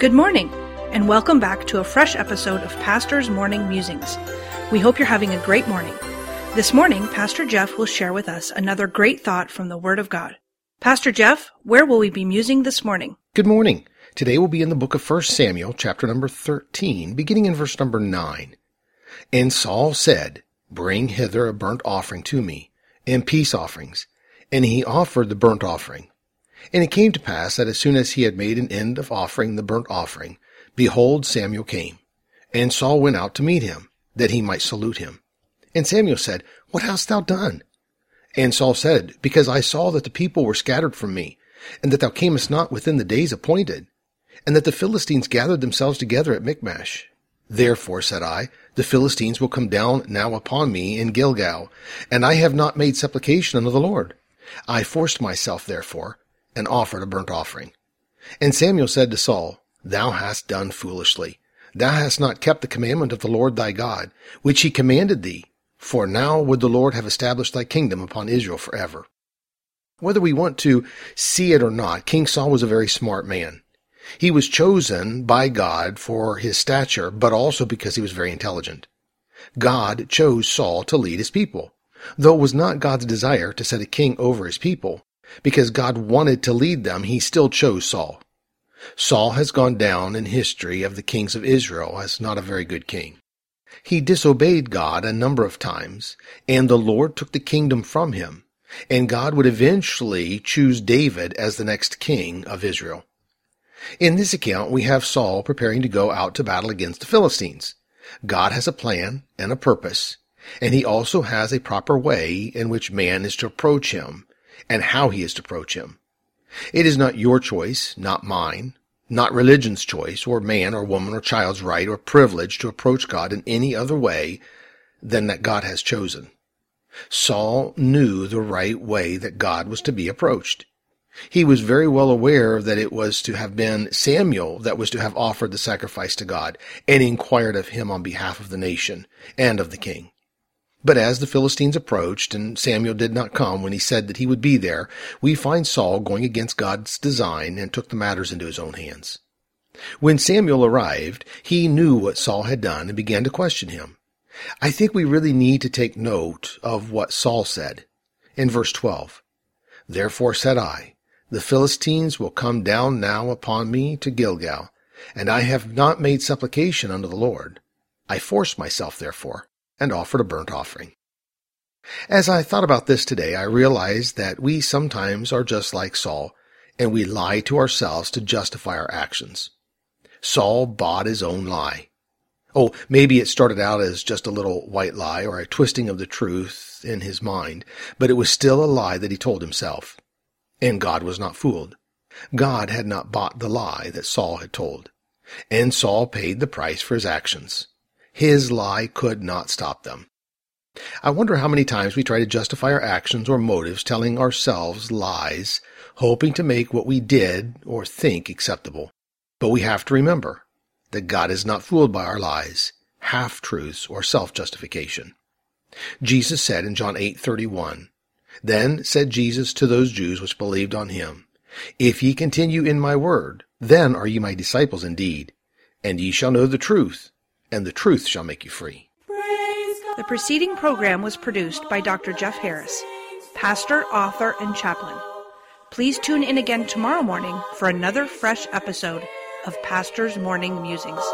Good morning, and welcome back to a fresh episode of Pastor's Morning Musings. We hope you're having a great morning. This morning, Pastor Jeff will share with us another great thought from the Word of God. Pastor Jeff, where will we be musing this morning? Good morning. Today we'll be in the book of 1 Samuel, chapter number 13, beginning in verse number 9. And Saul said, Bring hither a burnt offering to me, and peace offerings. And he offered the burnt offering. And it came to pass that as soon as he had made an end of offering the burnt offering, behold, Samuel came. And Saul went out to meet him, that he might salute him. And Samuel said, What hast thou done? And Saul said, Because I saw that the people were scattered from me, and that thou camest not within the days appointed, and that the Philistines gathered themselves together at Michmash. Therefore, said I, the Philistines will come down now upon me in Gilgal, and I have not made supplication unto the Lord. I forced myself, therefore, and offered a burnt offering. And Samuel said to Saul, Thou hast done foolishly. Thou hast not kept the commandment of the Lord thy God, which he commanded thee. For now would the Lord have established thy kingdom upon Israel forever. Whether we want to see it or not, King Saul was a very smart man. He was chosen by God for his stature, but also because he was very intelligent. God chose Saul to lead his people. Though it was not God's desire to set a king over his people, because God wanted to lead them, he still chose Saul. Saul has gone down in history of the kings of Israel as not a very good king. He disobeyed God a number of times, and the Lord took the kingdom from him, and God would eventually choose David as the next king of Israel. In this account, we have Saul preparing to go out to battle against the Philistines. God has a plan and a purpose, and he also has a proper way in which man is to approach him and how he is to approach him. It is not your choice, not mine, not religion's choice, or man or woman or child's right or privilege to approach God in any other way than that God has chosen. Saul knew the right way that God was to be approached. He was very well aware that it was to have been Samuel that was to have offered the sacrifice to God and inquired of him on behalf of the nation and of the king. But as the Philistines approached and Samuel did not come when he said that he would be there, we find Saul going against God's design and took the matters into his own hands. When Samuel arrived, he knew what Saul had done and began to question him. I think we really need to take note of what Saul said. In verse 12, Therefore said I, The Philistines will come down now upon me to Gilgal, and I have not made supplication unto the Lord. I forced myself, therefore, and offered a burnt offering. As I thought about this today, I realized that we sometimes are just like Saul, and we lie to ourselves to justify our actions. Saul bought his own lie. Oh, maybe it started out as just a little white lie or a twisting of the truth in his mind, but it was still a lie that he told himself. And God was not fooled. God had not bought the lie that Saul had told. And Saul paid the price for his actions. His lie could not stop them. I wonder how many times we try to justify our actions or motives telling ourselves lies, hoping to make what we did or think acceptable. But we have to remember that God is not fooled by our lies, half-truths, or self-justification. Jesus said in John 8:31, Then said Jesus to those Jews which believed on him, If ye continue in my word, then are ye my disciples indeed, and ye shall know the truth, and the truth shall make you free. The preceding program was produced by Dr. Jeff Harris, pastor, author, and chaplain. Please tune in again tomorrow morning for another fresh episode of Pastor's Morning Musings.